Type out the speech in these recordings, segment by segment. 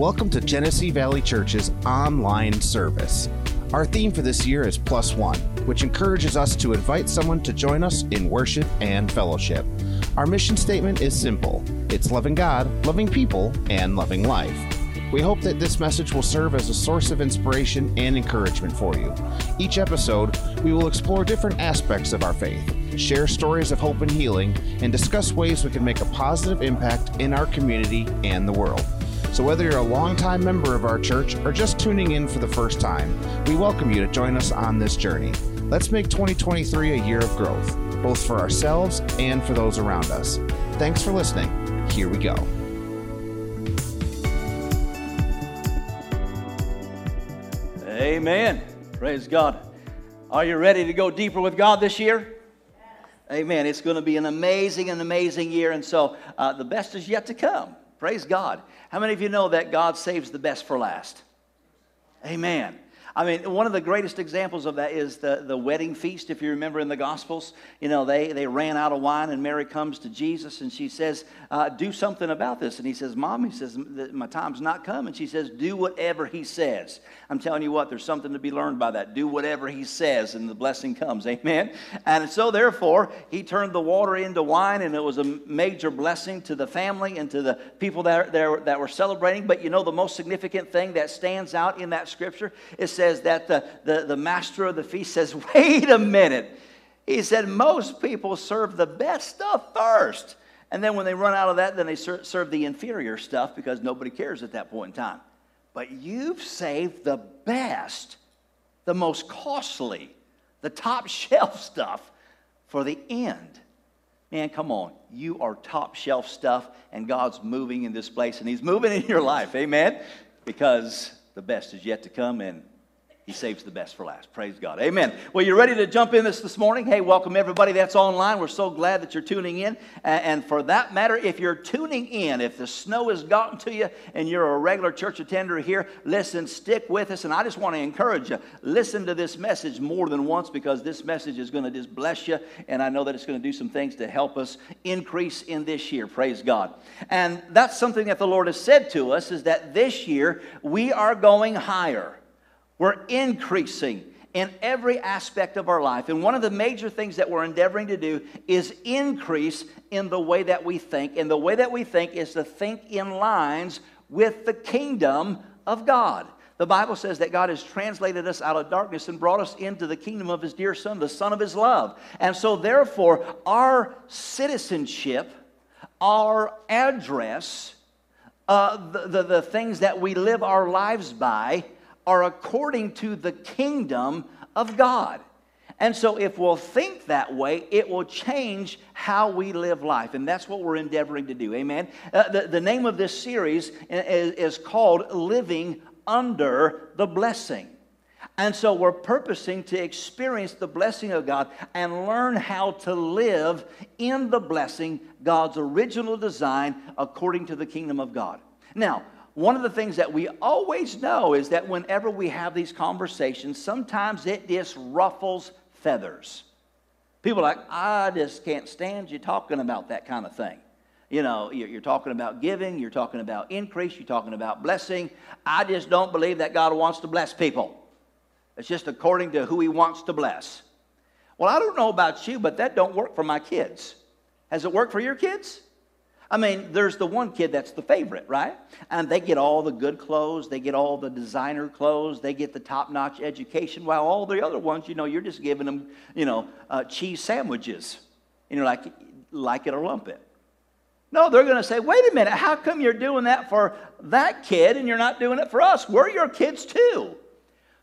Welcome to Genesee Valley Church's online service. Our theme for this year is Plus One, which encourages us to invite someone to join us in worship and fellowship. Our mission statement is simple it's loving God, loving people, and loving life. We hope that this message will serve as a source of inspiration and encouragement for you. Each episode, we will explore different aspects of our faith, share stories of hope and healing, and discuss ways we can make a positive impact in our community and the world. So, whether you're a longtime member of our church or just tuning in for the first time, we welcome you to join us on this journey. Let's make 2023 a year of growth, both for ourselves and for those around us. Thanks for listening. Here we go. Amen. Praise God. Are you ready to go deeper with God this year? Amen. It's going to be an amazing and amazing year, and so uh, the best is yet to come. Praise God. How many of you know that God saves the best for last? Amen. I mean, one of the greatest examples of that is the, the wedding feast, if you remember in the Gospels. You know, they, they ran out of wine, and Mary comes to Jesus and she says, uh, Do something about this. And he says, Mom, he says, My time's not come. And she says, Do whatever he says. I'm telling you what, there's something to be learned by that. Do whatever he says, and the blessing comes. Amen. And so, therefore, he turned the water into wine, and it was a major blessing to the family and to the people that, that, that were celebrating. But you know, the most significant thing that stands out in that scripture is says that the, the, the master of the feast says, Wait a minute. He said, Most people serve the best stuff first. And then when they run out of that, then they ser- serve the inferior stuff because nobody cares at that point in time. But you've saved the best, the most costly, the top shelf stuff for the end. Man, come on. You are top shelf stuff, and God's moving in this place, and He's moving in your life. Amen? Because the best is yet to come, and he saves the best for last. Praise God. Amen. Well, you're ready to jump in this this morning? Hey, welcome everybody that's online. We're so glad that you're tuning in. And for that matter, if you're tuning in, if the snow has gotten to you and you're a regular church attender here, listen, stick with us. And I just want to encourage you, listen to this message more than once because this message is going to just bless you. And I know that it's going to do some things to help us increase in this year. Praise God. And that's something that the Lord has said to us is that this year we are going higher. We're increasing in every aspect of our life. And one of the major things that we're endeavoring to do is increase in the way that we think. And the way that we think is to think in lines with the kingdom of God. The Bible says that God has translated us out of darkness and brought us into the kingdom of His dear Son, the Son of His love. And so, therefore, our citizenship, our address, uh, the, the, the things that we live our lives by, are according to the kingdom of God. And so, if we'll think that way, it will change how we live life. And that's what we're endeavoring to do. Amen. Uh, the, the name of this series is, is called Living Under the Blessing. And so, we're purposing to experience the blessing of God and learn how to live in the blessing, God's original design, according to the kingdom of God. Now, one of the things that we always know is that whenever we have these conversations, sometimes it just ruffles feathers. People are like, I just can't stand you talking about that kind of thing. You know, you're talking about giving, you're talking about increase, you're talking about blessing. I just don't believe that God wants to bless people. It's just according to who He wants to bless. Well, I don't know about you, but that don't work for my kids. Has it worked for your kids? I mean, there's the one kid that's the favorite, right? And they get all the good clothes, they get all the designer clothes, they get the top notch education, while all the other ones, you know, you're just giving them, you know, uh, cheese sandwiches. And you're like, like it or lump it. No, they're going to say, wait a minute, how come you're doing that for that kid and you're not doing it for us? We're your kids too.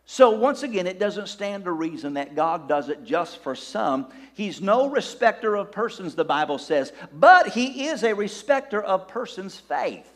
So, once again, it doesn't stand to reason that God does it just for some. He's no respecter of persons, the Bible says, but He is a respecter of persons' faith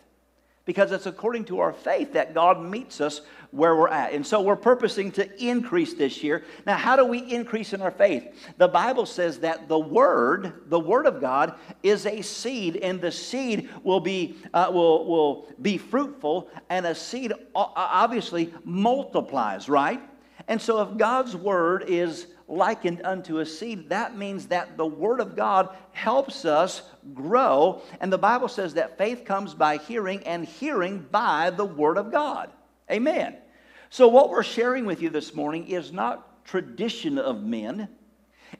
because it's according to our faith that God meets us where we're at. And so we're purposing to increase this year. Now, how do we increase in our faith? The Bible says that the Word, the Word of God, is a seed, and the seed will be, uh, will, will be fruitful, and a seed obviously multiplies, right? And so, if God's word is likened unto a seed, that means that the word of God helps us grow. And the Bible says that faith comes by hearing, and hearing by the word of God. Amen. So, what we're sharing with you this morning is not tradition of men.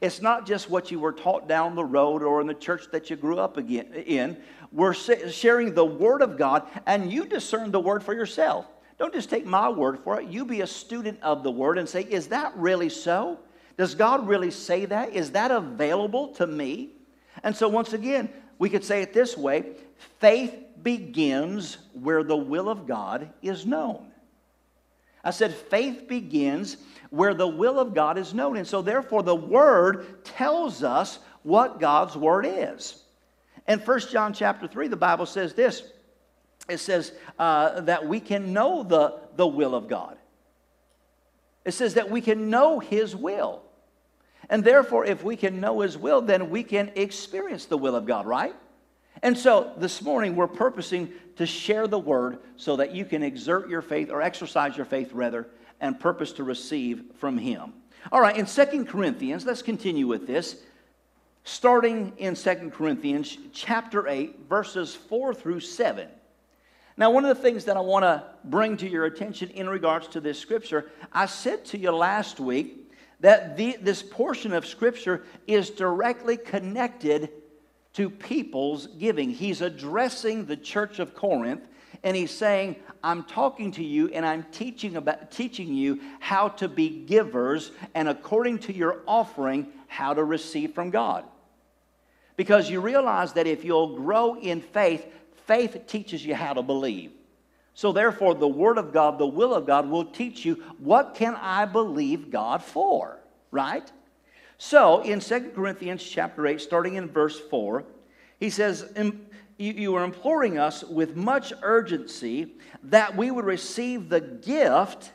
It's not just what you were taught down the road or in the church that you grew up again, in. We're sharing the Word of God, and you discern the Word for yourself. Don't just take my word for it. You be a student of the Word and say, Is that really so? Does God really say that? Is that available to me? And so, once again, we could say it this way faith begins where the will of God is known. I said, faith begins where the will of God is known. And so, therefore, the Word tells us what God's Word is. In 1 John chapter 3, the Bible says this it says uh, that we can know the, the will of God. It says that we can know His will. And therefore, if we can know His will, then we can experience the will of God, right? And so this morning, we're purposing to share the word so that you can exert your faith or exercise your faith, rather, and purpose to receive from Him. All right, in Second Corinthians, let's continue with this. Starting in Second Corinthians chapter 8, verses 4 through 7. Now, one of the things that I want to bring to your attention in regards to this scripture, I said to you last week that the, this portion of scripture is directly connected to people's giving. He's addressing the church of Corinth and he's saying, I'm talking to you and I'm teaching about teaching you how to be givers and according to your offering, how to receive from God. Because you realize that if you'll grow in faith, faith teaches you how to believe. So therefore, the Word of God, the will of God, will teach you what can I believe God for, right? So in 2 Corinthians chapter 8, starting in verse 4, he says, You are imploring us with much urgency that we would receive the gift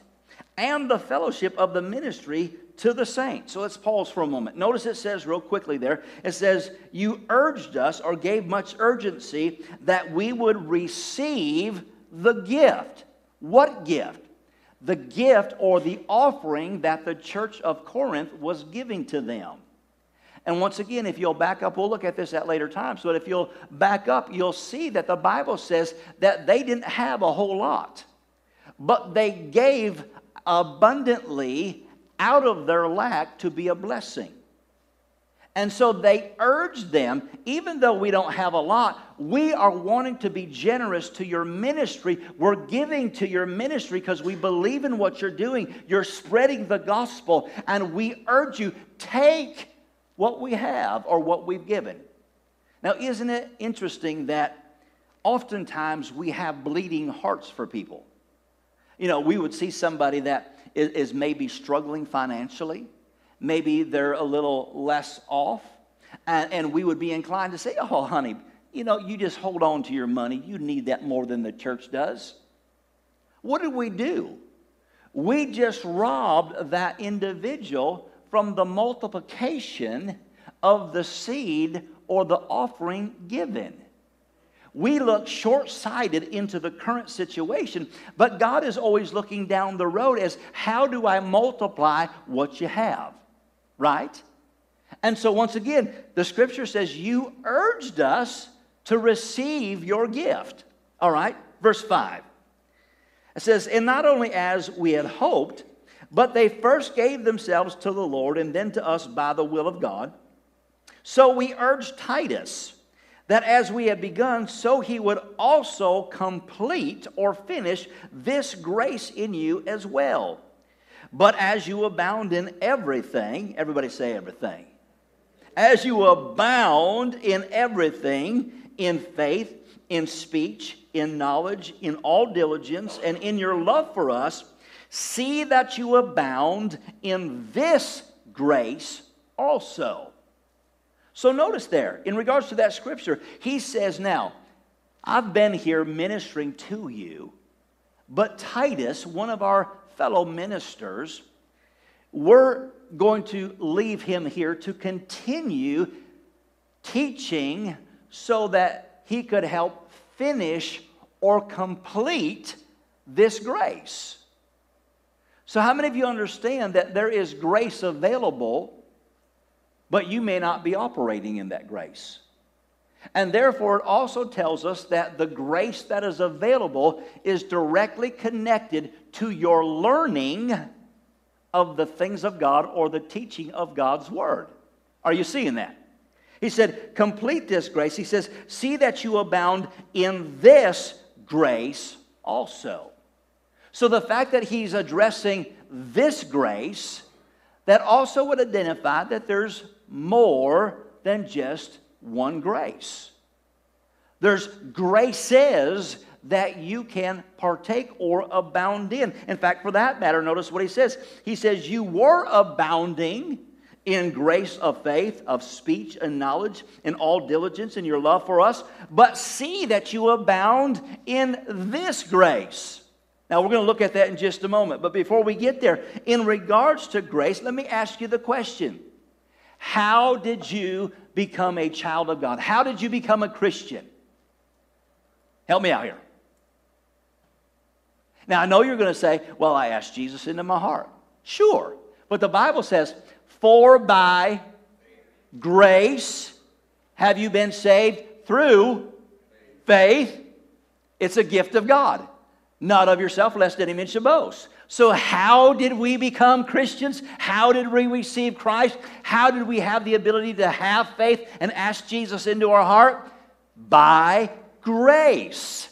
and the fellowship of the ministry to the saints. So let's pause for a moment. Notice it says real quickly there, it says, You urged us or gave much urgency that we would receive the gift. What gift? The gift or the offering that the church of Corinth was giving to them. And once again, if you'll back up, we'll look at this at later times, but if you'll back up, you'll see that the Bible says that they didn't have a whole lot, but they gave abundantly out of their lack to be a blessing. And so they urge them, even though we don't have a lot, we are wanting to be generous to your ministry. We're giving to your ministry because we believe in what you're doing. You're spreading the gospel, and we urge you, take what we have or what we've given. Now, isn't it interesting that oftentimes we have bleeding hearts for people? You know, we would see somebody that is, is maybe struggling financially, maybe they're a little less off, and, and we would be inclined to say, Oh, honey, you know, you just hold on to your money. You need that more than the church does. What did we do? We just robbed that individual from the multiplication of the seed or the offering given we look short sighted into the current situation, but God is always looking down the road as how do I multiply what you have, right? And so, once again, the scripture says, You urged us to receive your gift. All right, verse 5. It says, And not only as we had hoped, but they first gave themselves to the Lord and then to us by the will of God. So we urged Titus that as we had begun, so he would also complete or finish this grace in you as well. But as you abound in everything, everybody say everything. As you abound in everything, in faith, in speech, in knowledge, in all diligence, and in your love for us, see that you abound in this grace also. So notice there, in regards to that scripture, he says, Now, I've been here ministering to you, but Titus, one of our fellow ministers, we're going to leave him here to continue teaching so that he could help finish or complete this grace. So, how many of you understand that there is grace available, but you may not be operating in that grace? And therefore, it also tells us that the grace that is available is directly connected to your learning of the things of God or the teaching of God's Word. Are you seeing that? He said, Complete this grace. He says, See that you abound in this grace also. So the fact that he's addressing this grace, that also would identify that there's more than just one grace. There's graces that you can partake or abound in. In fact, for that matter, notice what he says. He says, You were abounding in grace of faith, of speech and knowledge, in all diligence in your love for us, but see that you abound in this grace. Now, we're going to look at that in just a moment. But before we get there, in regards to grace, let me ask you the question How did you become a child of God? How did you become a Christian? Help me out here. Now, I know you're going to say, Well, I asked Jesus into my heart. Sure. But the Bible says, For by grace have you been saved through faith. It's a gift of God not of yourself, lest any man should boast. So, how did we become Christians? How did we receive Christ? How did we have the ability to have faith and ask Jesus into our heart? By grace.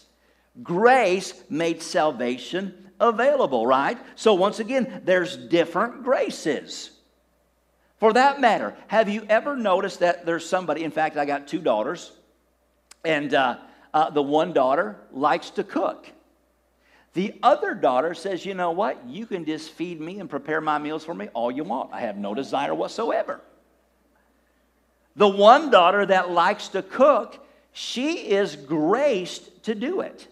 Grace made salvation available, right? So, once again, there's different graces. For that matter, have you ever noticed that there's somebody, in fact, I got two daughters, and uh, uh, the one daughter likes to cook. The other daughter says, You know what? You can just feed me and prepare my meals for me all you want. I have no desire whatsoever. The one daughter that likes to cook, she is graced to do it.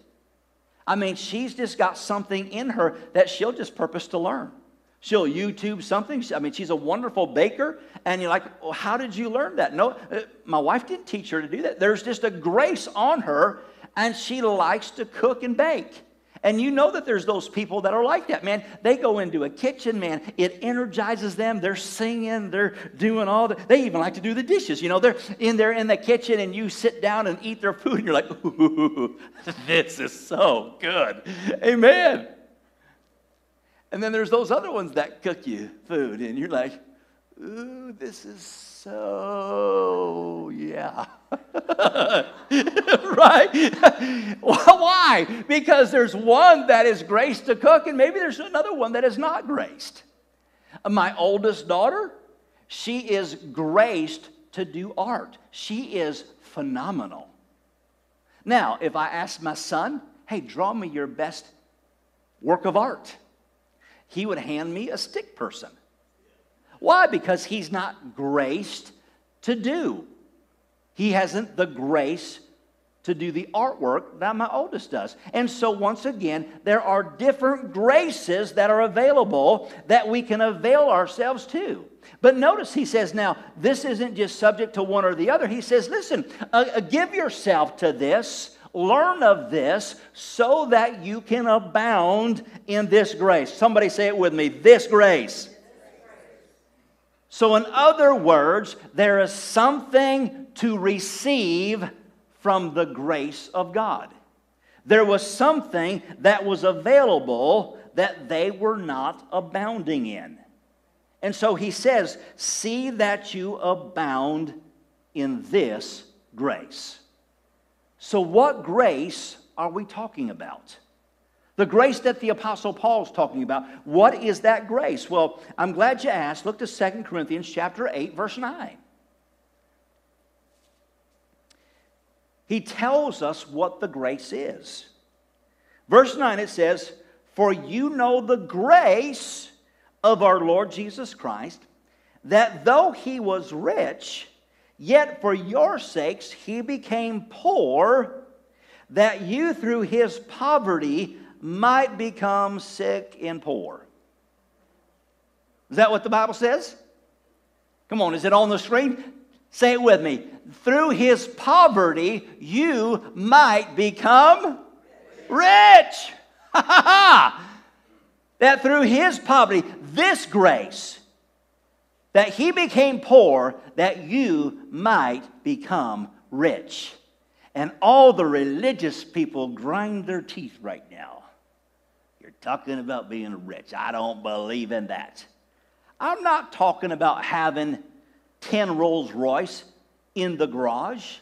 I mean, she's just got something in her that she'll just purpose to learn. She'll YouTube something. I mean, she's a wonderful baker. And you're like, well, how did you learn that? No, uh, my wife didn't teach her to do that. There's just a grace on her, and she likes to cook and bake. And you know that there's those people that are like that, man. They go into a kitchen, man. It energizes them. They're singing. They're doing all the. They even like to do the dishes. You know, they're in there in the kitchen, and you sit down and eat their food, and you're like, ooh, this is so good. Amen. And then there's those other ones that cook you food, and you're like, ooh, this is so, yeah. right? Why? Because there's one that is graced to cook, and maybe there's another one that is not graced. My oldest daughter, she is graced to do art. She is phenomenal. Now, if I ask my son, hey, draw me your best work of art, he would hand me a stick person. Why? Because he's not graced to do. He hasn't the grace to do the artwork that my oldest does. And so, once again, there are different graces that are available that we can avail ourselves to. But notice he says, now, this isn't just subject to one or the other. He says, listen, uh, uh give yourself to this, learn of this, so that you can abound in this grace. Somebody say it with me this grace. So, in other words, there is something to receive from the grace of God. There was something that was available that they were not abounding in. And so he says, See that you abound in this grace. So, what grace are we talking about? The grace that the Apostle Paul is talking about. What is that grace? Well, I'm glad you asked. Look to 2 Corinthians chapter 8, verse 9. He tells us what the grace is. Verse 9 it says, For you know the grace of our Lord Jesus Christ, that though he was rich, yet for your sakes he became poor, that you through his poverty might become sick and poor. Is that what the Bible says? Come on, is it on the screen? Say it with me. Through his poverty, you might become rich. Ha ha ha! that through his poverty, this grace, that he became poor that you might become rich. And all the religious people grind their teeth right now. You're talking about being rich. I don't believe in that. I'm not talking about having 10 Rolls Royce in the garage.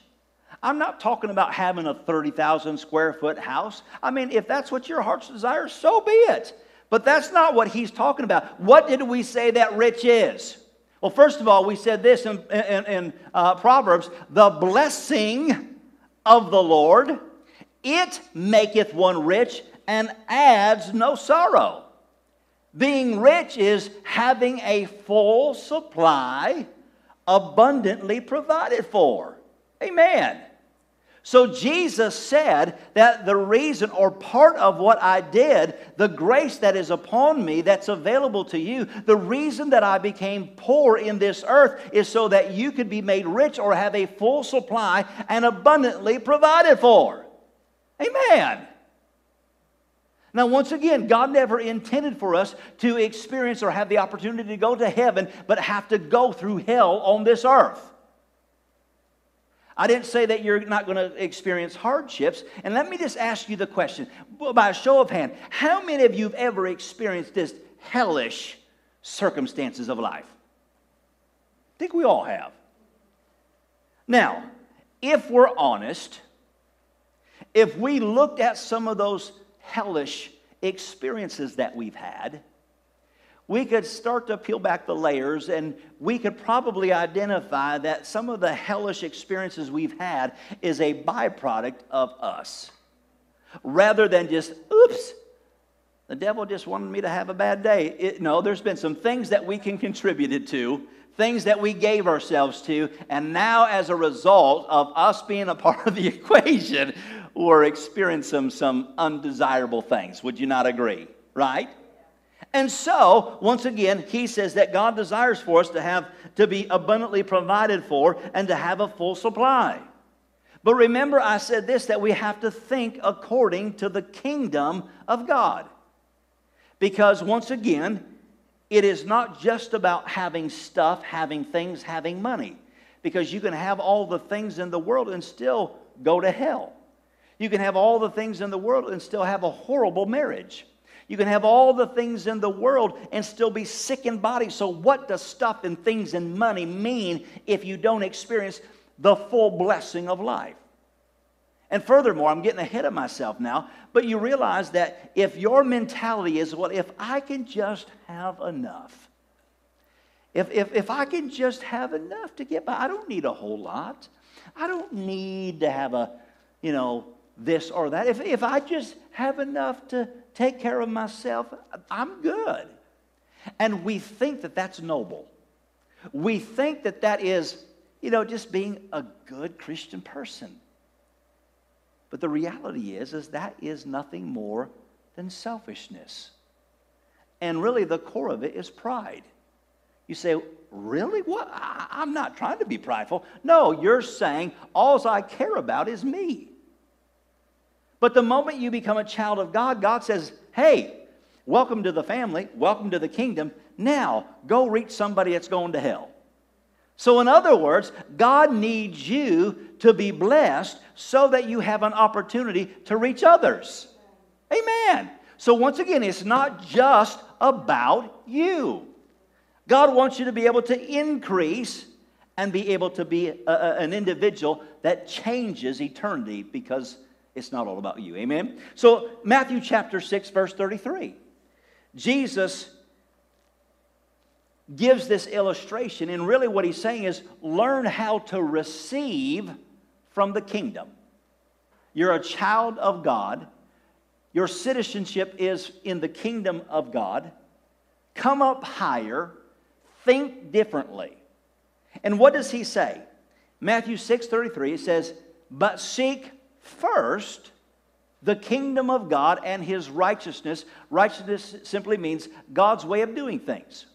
I'm not talking about having a 30,000 square foot house. I mean, if that's what your heart's desire, so be it. But that's not what he's talking about. What did we say that rich is? Well, first of all, we said this in, in, in uh, Proverbs the blessing of the Lord, it maketh one rich and adds no sorrow. Being rich is having a full supply abundantly provided for. Amen. So Jesus said that the reason or part of what I did, the grace that is upon me that's available to you, the reason that I became poor in this earth is so that you could be made rich or have a full supply and abundantly provided for. Amen. Now, once again, God never intended for us to experience or have the opportunity to go to heaven, but have to go through hell on this earth. I didn't say that you're not going to experience hardships. And let me just ask you the question by a show of hand how many of you have ever experienced this hellish circumstances of life? I think we all have. Now, if we're honest, if we looked at some of those hellish experiences that we've had, we could start to peel back the layers and we could probably identify that some of the hellish experiences we've had is a byproduct of us. Rather than just, oops, the devil just wanted me to have a bad day. It, no, there's been some things that we can contribute to, things that we gave ourselves to, and now as a result of us being a part of the equation, we're experiencing some undesirable things. Would you not agree? Right? And so, once again, he says that God desires for us to have to be abundantly provided for and to have a full supply. But remember, I said this that we have to think according to the kingdom of God. Because once again, it is not just about having stuff, having things, having money. Because you can have all the things in the world and still go to hell. You can have all the things in the world and still have a horrible marriage. You can have all the things in the world and still be sick in body. So, what does stuff and things and money mean if you don't experience the full blessing of life? And furthermore, I'm getting ahead of myself now, but you realize that if your mentality is, well, if I can just have enough, if, if, if I can just have enough to get by, I don't need a whole lot. I don't need to have a, you know, this or that. If, if I just have enough to take care of myself, I'm good. And we think that that's noble. We think that that is, you know, just being a good Christian person. But the reality is, is that is nothing more than selfishness. And really, the core of it is pride. You say, really? What? I, am not trying to be prideful. No, you're saying all I care about is me. But the moment you become a child of God, God says, hey, welcome to the family, welcome to the kingdom. Now, go reach somebody that's going to hell. So, in other words, God needs you to be blessed so that you have an opportunity to reach others. Amen. So, once again, it's not just about you. God wants you to be able to increase and be able to be a, a, an individual that changes eternity because it's not all about you. Amen? So, Matthew chapter 6, verse 33. Jesus gives this illustration, and really what he's saying is learn how to receive from the kingdom. You're a child of God, your citizenship is in the kingdom of God. Come up higher, think differently. And what does he say? Matthew 6 33, it says, But seek first the kingdom of God and his righteousness. Righteousness simply means God's way of doing things.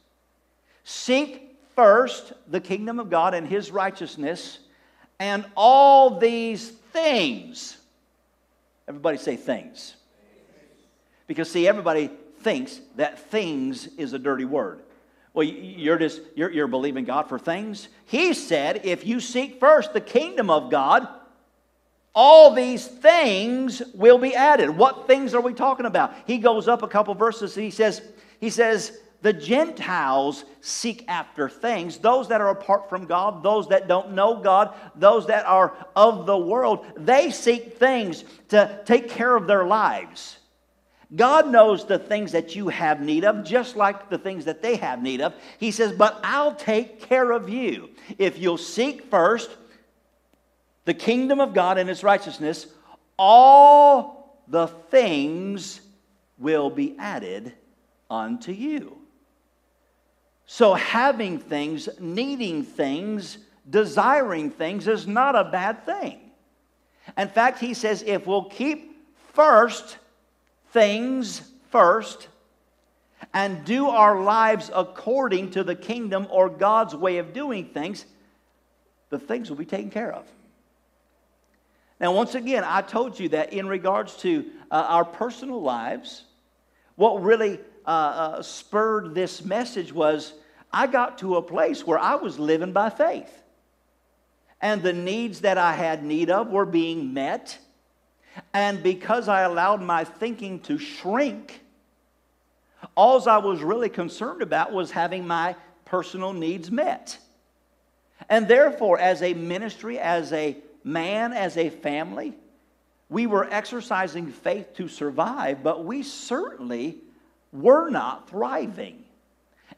Seek first the kingdom of God and his righteousness, and all these things. Everybody say things. Because, see, everybody thinks that things is a dirty word. Well, you're just you're, you're believing God for things. He said, if you seek first the kingdom of God, all these things will be added. What things are we talking about? He goes up a couple verses and he says, he says, the Gentiles seek after things, those that are apart from God, those that don't know God, those that are of the world, they seek things to take care of their lives. God knows the things that you have need of, just like the things that they have need of. He says, But I'll take care of you. If you'll seek first the kingdom of God and its righteousness, all the things will be added unto you. So, having things, needing things, desiring things is not a bad thing. In fact, he says if we'll keep first things first and do our lives according to the kingdom or God's way of doing things, the things will be taken care of. Now, once again, I told you that in regards to uh, our personal lives, what really uh, uh, spurred this message was I got to a place where I was living by faith. And the needs that I had need of were being met. And because I allowed my thinking to shrink, all I was really concerned about was having my personal needs met. And therefore, as a ministry, as a man, as a family, we were exercising faith to survive, but we certainly were not thriving.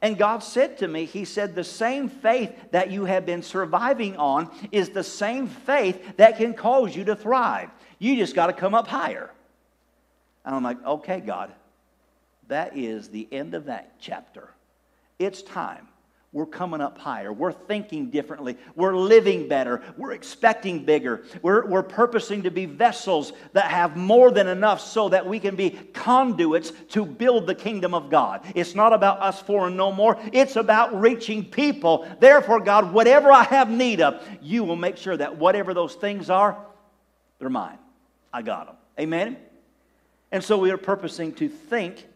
And God said to me, He said, the same faith that you have been surviving on is the same faith that can cause you to thrive. You just got to come up higher. And I'm like, okay, God, that is the end of that chapter. It's time we're coming up higher. We're thinking differently. We're living better. We're expecting bigger. We're, we're purposing to be vessels that have more than enough so that we can be conduits to build the kingdom of God. It's not about us for and no more, it's about reaching people. Therefore, God, whatever I have need of, you will make sure that whatever those things are, they're mine. I got them. Amen? And so we are purposing to think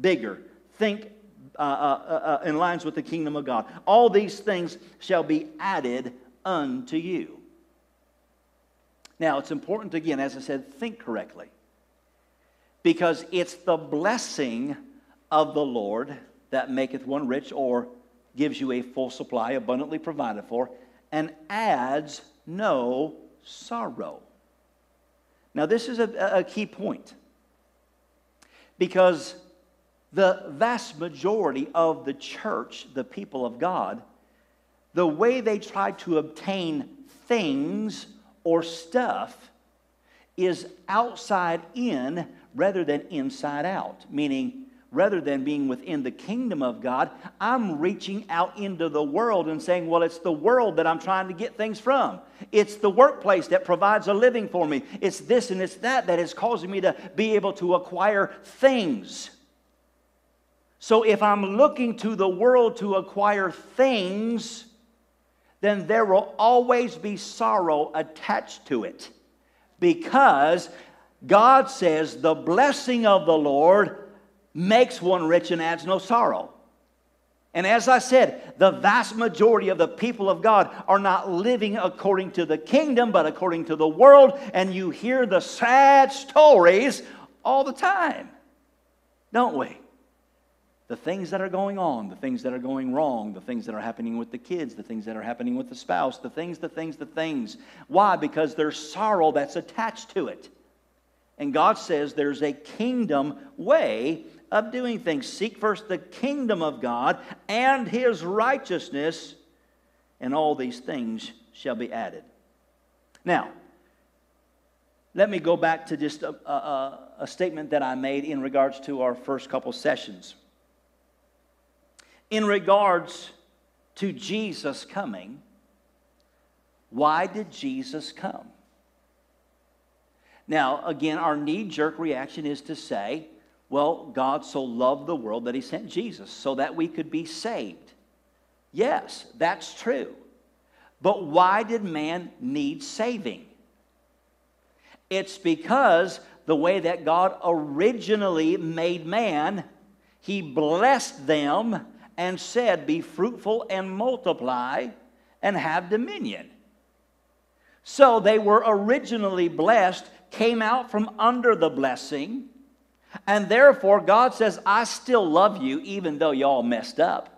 bigger, think uh, uh, uh, in lines with the kingdom of God. All these things shall be added unto you. Now, it's important, again, as I said, think correctly. Because it's the blessing of the Lord that maketh one rich or gives you a full supply, abundantly provided for, and adds no sorrow. Now, this is a, a key point. Because the vast majority of the church, the people of God, the way they try to obtain things or stuff is outside in rather than inside out, meaning rather than being within the kingdom of God, I'm reaching out into the world and saying, Well, it's the world that I'm trying to get things from. It's the workplace that provides a living for me. It's this and it's that that is causing me to be able to acquire things. So if I'm looking to the world to acquire things, then there will always be sorrow attached to it. Because God says the blessing of the Lord makes one rich and adds no sorrow. And as I said, the vast majority of the people of God are not living according to the kingdom, but according to the world. And you hear the sad stories all the time, don't we? The things that are going on, the things that are going wrong, the things that are happening with the kids, the things that are happening with the spouse, the things, the things, the things. Why? Because there's sorrow that's attached to it. And God says there's a kingdom way of doing things. Seek first the kingdom of God and his righteousness, and all these things shall be added. Now, let me go back to just a, a, a statement that I made in regards to our first couple sessions in regards to Jesus coming, why did Jesus come? Now, again, our knee jerk reaction is to say, well, God so loved the world that he sent Jesus so that we could be saved. Yes, that's true. But why did man need saving? It's because the way that God originally made man he blessed them and said, Be fruitful and multiply and have dominion. So they were originally blessed, came out from under the blessing, and therefore God says, I still love you even though y'all messed up.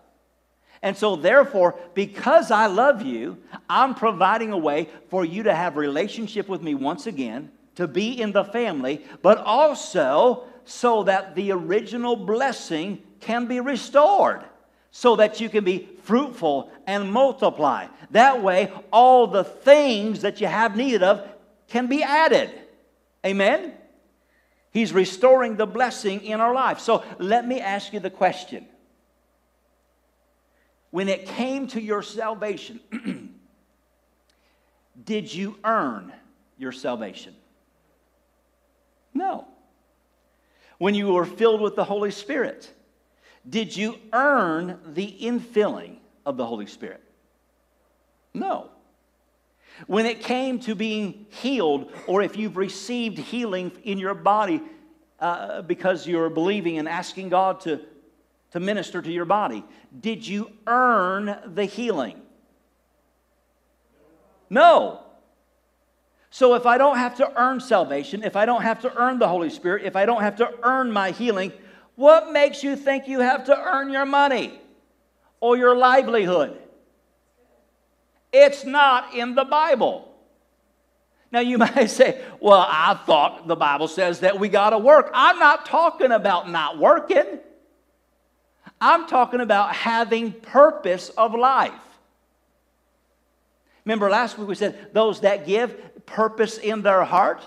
And so, therefore, because I love you, I'm providing a way for you to have relationship with me once again, to be in the family, but also so that the original blessing can be restored, so that you can be fruitful and multiply. That way, all the things that you have need of can be added. Amen? He's restoring the blessing in our life. So let me ask you the question when it came to your salvation, did you earn your salvation? No. When you were filled with the Holy Spirit, did you earn the infilling of the Holy Spirit? No. When it came to being healed, or if you've received healing in your body uh, because you're believing and asking God to to minister to your body. Did you earn the healing? No. So if I don't have to earn salvation, if I don't have to earn the Holy Spirit, if I don't have to earn my healing, what makes you think you have to earn your money or your livelihood? It's not in the Bible. Now you might say, well, I thought the Bible says that we got to work. I'm not talking about not working. I'm talking about having purpose of life. Remember last week we said those that give purpose in their heart.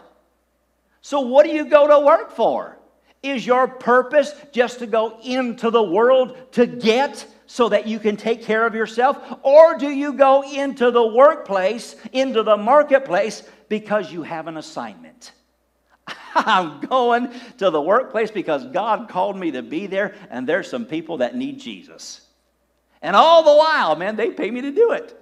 So, what do you go to work for? Is your purpose just to go into the world to get so that you can take care of yourself? Or do you go into the workplace, into the marketplace, because you have an assignment? I'm going to the workplace because God called me to be there, and there's some people that need Jesus. And all the while, man, they pay me to do it.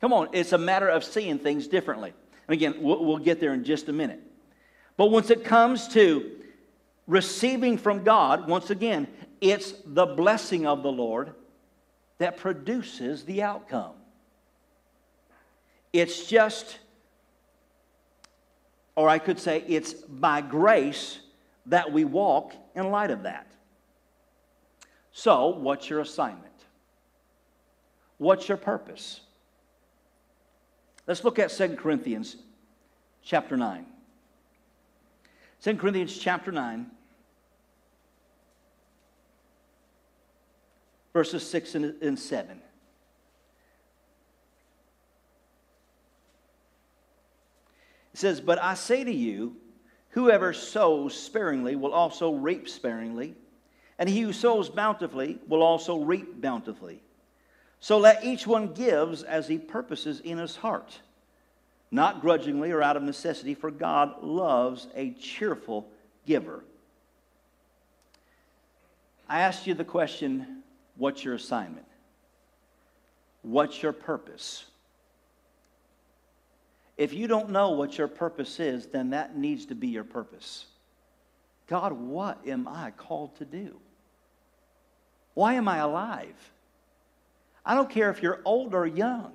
Come on, it's a matter of seeing things differently. And again, we'll, we'll get there in just a minute. But once it comes to receiving from God, once again, it's the blessing of the Lord that produces the outcome. It's just or I could say it's by grace that we walk in light of that. So, what's your assignment? What's your purpose? Let's look at 2 Corinthians chapter 9. 2 Corinthians chapter 9, verses 6 and 7. It says, But I say to you, whoever sows sparingly will also reap sparingly, and he who sows bountifully will also reap bountifully. So let each one gives as he purposes in his heart, not grudgingly or out of necessity, for God loves a cheerful giver. I asked you the question what's your assignment? What's your purpose? If you don't know what your purpose is, then that needs to be your purpose. God, what am I called to do? Why am I alive? I don't care if you're old or young.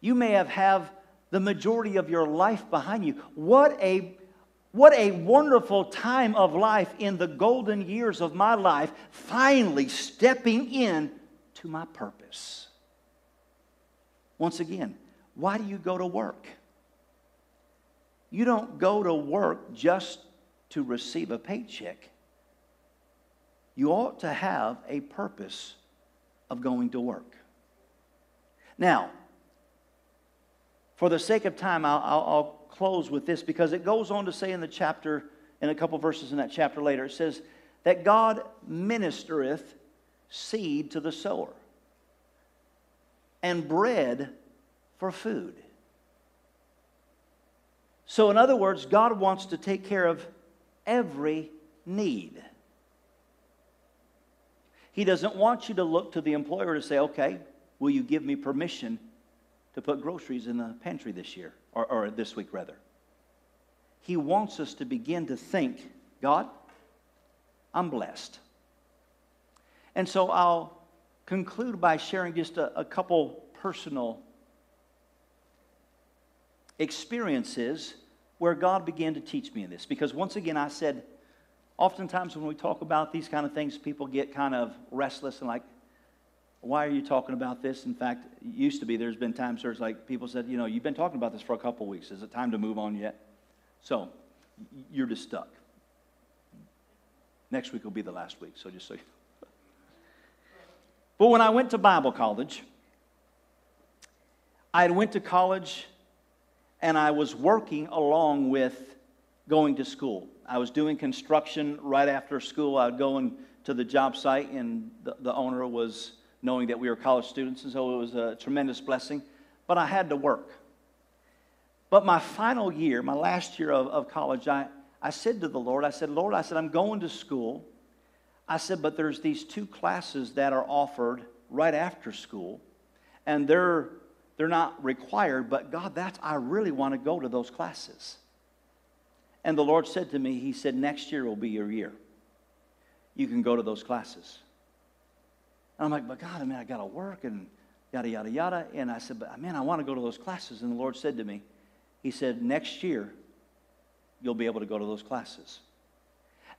You may have, have the majority of your life behind you. What a, what a wonderful time of life in the golden years of my life, finally stepping in to my purpose. Once again, why do you go to work? You don't go to work just to receive a paycheck. You ought to have a purpose of going to work. Now, for the sake of time, I'll, I'll, close with this because it goes on to say in the chapter, in a couple verses in that chapter later, it says that God ministereth seed to the sower and bread for food. So, in other words, God wants to take care of every need. He doesn't want you to look to the employer to say, okay, will you give me permission to put groceries in the pantry this year, or, or this week rather? He wants us to begin to think, God, I'm blessed. And so I'll conclude by sharing just a, a couple personal experiences where God began to teach me in this. Because once again, I said, oftentimes when we talk about these kind of things, people get kind of restless and like, why are you talking about this? In fact, it used to be there's been times where it's like people said, you know, you've been talking about this for a couple weeks. Is it time to move on yet? So you're just stuck. Next week will be the last week, so just so you. But when I went to Bible college, I went to college and I was working along with going to school. I was doing construction right after school. I'd go to the job site, and the, the owner was knowing that we were college students, and so it was a tremendous blessing. But I had to work. But my final year, my last year of, of college, I, I said to the Lord, I said, Lord, I said, I'm going to school. I said, but there's these two classes that are offered right after school, and they're they're not required, but God, that's I really want to go to those classes. And the Lord said to me, He said, next year will be your year. You can go to those classes. And I'm like, but God, I mean, I got to work and yada, yada, yada. And I said, but man, I want to go to those classes. And the Lord said to me, He said, next year, you'll be able to go to those classes.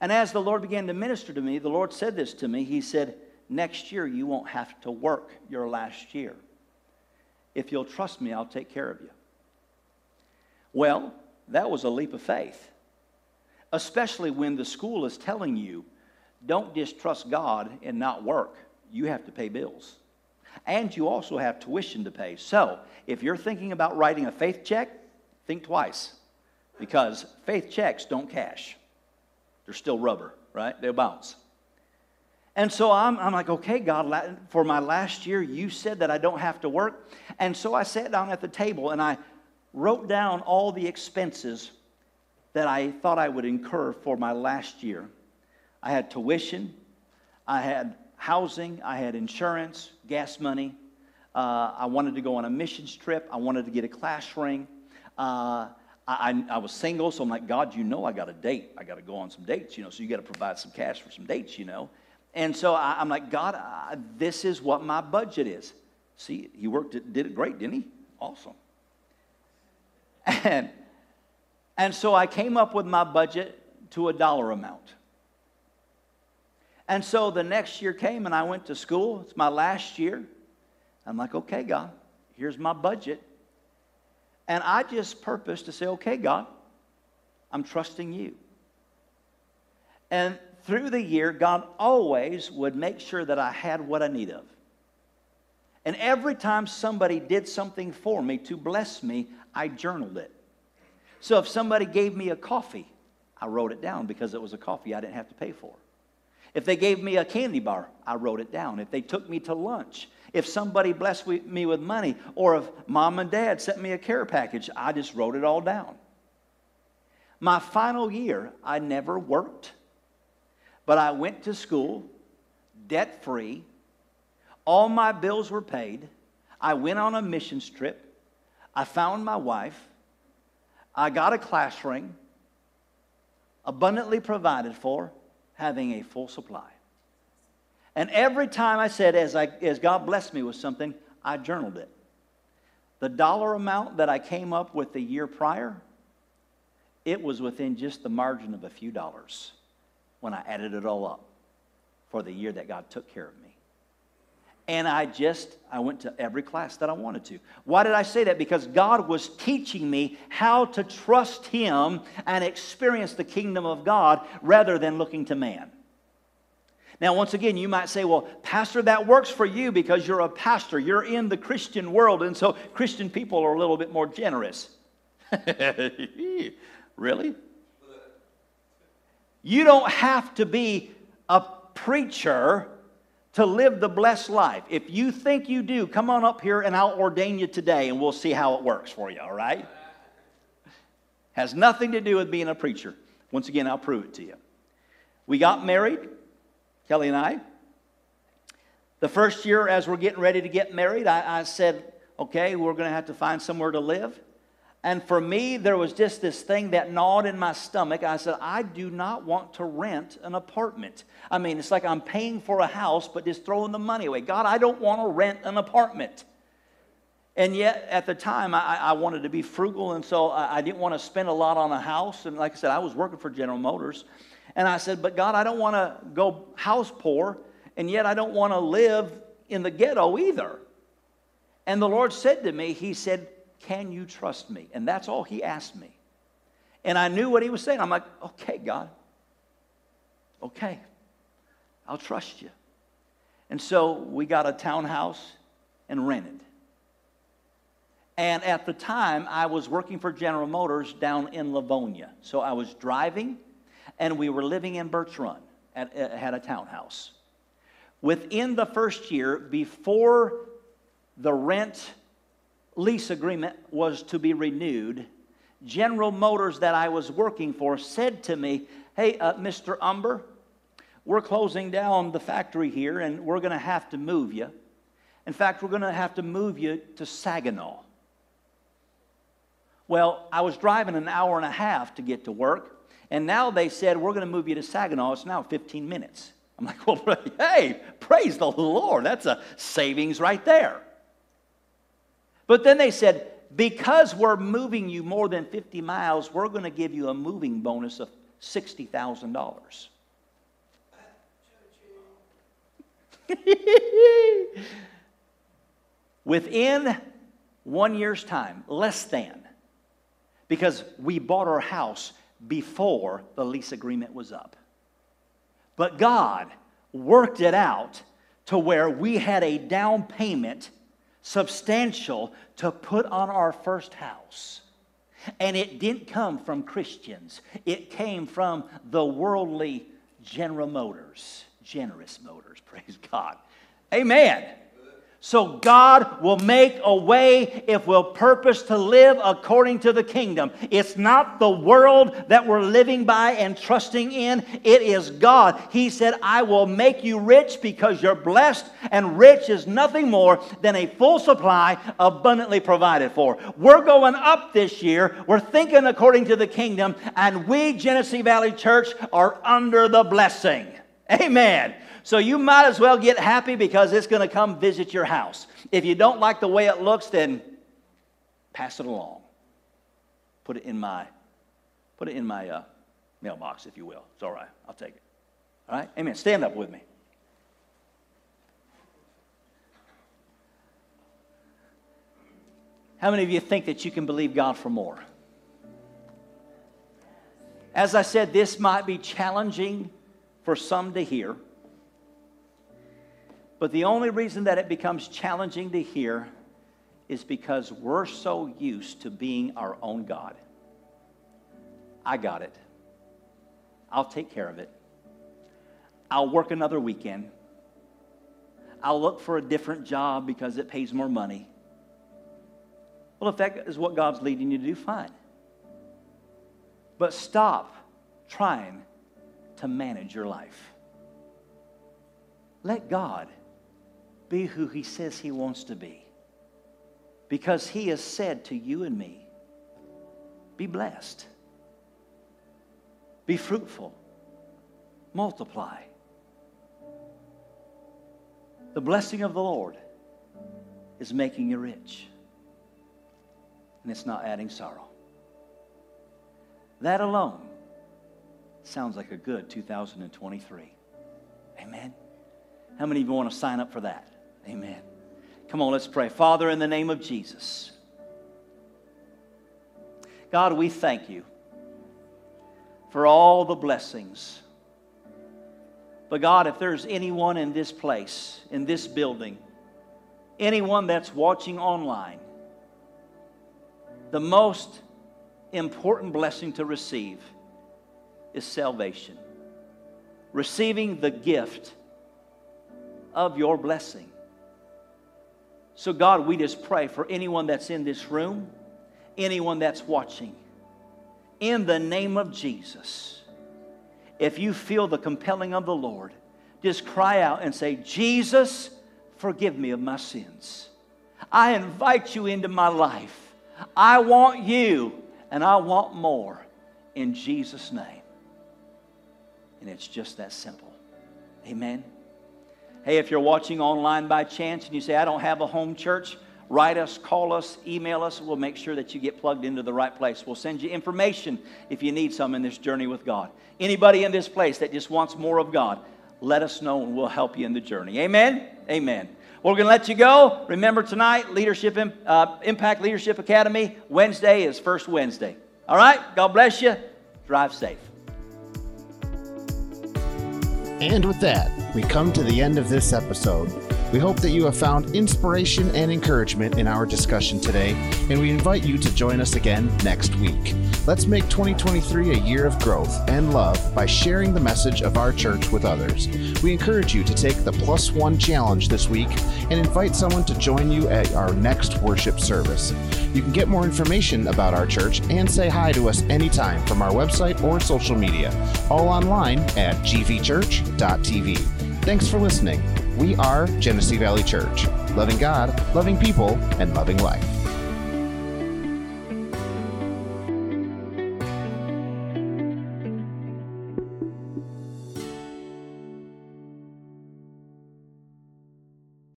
And as the Lord began to minister to me, the Lord said this to me. He said, next year, you won't have to work your last year. If you'll trust me, I'll take care of you. Well, that was a leap of faith, especially when the school is telling you, don't distrust God and not work. You have to pay bills. And you also have tuition to pay. So, if you're thinking about writing a faith check, think twice because faith checks don't cash. They're still rubber, right? They'll bounce. And so I'm, I'm like, okay, God, for my last year, you said that I don't have to work. And so I sat down at the table and I wrote down all the expenses that I thought I would incur for my last year. I had tuition, I had housing, I had insurance, gas money. Uh, I wanted to go on a missions trip. I wanted to get a class ring. Uh, I, I, was single, so I'm like, God, you know I got a date. I got to go on some dates, you know, so you got to provide some cash for some dates, you know. And so I, am like, God, I, this is what my budget is. See, he worked it, did it great, didn't he? Awesome. And, and so I came up with my budget to a dollar amount. And so the next year came and I went to school. It's my last year. I'm like, okay, God, here's my budget. And I just purposed to say, okay, God, I'm trusting you. And through the year, God always would make sure that I had what I need of. And every time somebody did something for me to bless me, I journaled it. So if somebody gave me a coffee, I wrote it down because it was a coffee I didn't have to pay for. If they gave me a candy bar, I wrote it down. If they took me to lunch, if somebody blessed me with money, or if mom and dad sent me a care package, I just wrote it all down. My final year, I never worked. But I went to school debt free. All my bills were paid. I went on a missions trip. I found my wife. I got a class ring, abundantly provided for, having a full supply. And every time I said, as, I, as God blessed me with something, I journaled it. The dollar amount that I came up with the year prior, it was within just the margin of a few dollars when I added it all up for the year that God took care of me. And I just, I went to every class that I wanted to. Why did I say that? Because God was teaching me how to trust Him and experience the kingdom of God rather than looking to man. Now, once again, you might say, well, Pastor, that works for you because you're a pastor. You're in the Christian world, and so Christian people are a little bit more generous. really? You don't have to be a preacher to live the blessed life. If you think you do, come on up here and I'll ordain you today and we'll see how it works for you, all right? Has nothing to do with being a preacher. Once again, I'll prove it to you. We got married, Kelly and I. The first year, as we're getting ready to get married, I, I said, okay, we're going to have to find somewhere to live. And for me, there was just this thing that gnawed in my stomach. I said, I do not want to rent an apartment. I mean, it's like I'm paying for a house, but just throwing the money away. God, I don't want to rent an apartment. And yet, at the time, I, I wanted to be frugal, and so I, I didn't want to spend a lot on a house. And like I said, I was working for General Motors. And I said, But God, I don't want to go house poor, and yet I don't want to live in the ghetto either. And the Lord said to me, He said, can you trust me? And that's all he asked me. And I knew what he was saying. I'm like, okay, God. Okay. I'll trust you. And so we got a townhouse and rented. And at the time, I was working for General Motors down in Livonia. So I was driving, and we were living in Birch Run, at, uh, had a townhouse. Within the first year, before the rent lease agreement was to be renewed, General Motors that I was working for said to me, Hey, uh, Mr. Umber, we're closing down the factory here and we're going to have to move you. In fact, we're going to have to move you to Saginaw. Well, I was driving an hour and a half to get to work, and now they said, We're going to move you to Saginaw. It's now 15 minutes. I'm like, Well, hey, praise the Lord. That's a savings right there. But then they said, because we're moving you more than 50 miles, we're going to give you a moving bonus of $60,000. Within one year's time, less than, because we bought our house before the lease agreement was up. But God worked it out to where we had a down payment substantial to put on our first house. And it didn't come from Christians, it came from the worldly General Motors, generous motors, praise God. Amen. So God will make a way if we'll purpose to live according to the kingdom. It's not the world that we're living by and trusting in, it is God. He said, I will make you rich because you're blessed, and rich is nothing more than a full supply abundantly provided for. We're going up this year. We're thinking according to the kingdom, and we, Genesee Valley Church, are under the blessing. Amen. So you might as well get happy because it's going to come visit your house. If you don't like the way it looks, then pass it along. Put it in my, put it in my uh, mailbox, if you will. It's all right. I'll take it. All right? Amen. Stand up with me. How many of you think that you can believe God for more? As I said, this might be challenging for some to hear. But the only reason that it becomes challenging to hear is because we're so used to being our own God. I got it. I'll take care of it. I'll work another weekend. I'll look for a different job because it pays more money. Well, if that is what God's leading you to do, fine. But stop trying to manage your life. Let God be who He says He wants to be. Because He has said to you and me, be blessed, be fruitful, multiply. The blessing of the Lord is making you rich, and it's not adding sorrow. That alone sounds like a good 2023. Amen. How many of you want to sign up for that? Amen. Come on, let's pray. Father, in the name of Jesus, God, we thank you for all the blessings. But God, if there's anyone in this place, in this building, anyone that's watching online, the most important blessing to receive is salvation. Receiving the gift of your blessing. So, God, we just pray for anyone that's in this room, anyone that's watching. In the name of Jesus, if you feel the compelling of the Lord, just cry out and say, Jesus, forgive me of my sins. I invite you into my life. I want you, and I want more in Jesus' name. And it's just that simple. Amen. Hey, if you're watching online by chance and you say, I don't have a home church, write us, call us, email us. We'll make sure that you get plugged into the right place. We'll send you information if you need some in this journey with God. Anybody in this place that just wants more of God, let us know and we'll help you in the journey. Amen? Amen. We're going to let you go. Remember tonight, Leadership uh, Impact Leadership Academy, Wednesday is First Wednesday. All right? God bless you. Drive safe. And with that, we come to the end of this episode. We hope that you have found inspiration and encouragement in our discussion today, and we invite you to join us again next week. Let's make 2023 a year of growth and love by sharing the message of our church with others. We encourage you to take the Plus One Challenge this week and invite someone to join you at our next worship service. You can get more information about our church and say hi to us anytime from our website or social media, all online at gvchurch.tv. Thanks for listening. We are Genesee Valley Church, loving God, loving people, and loving life.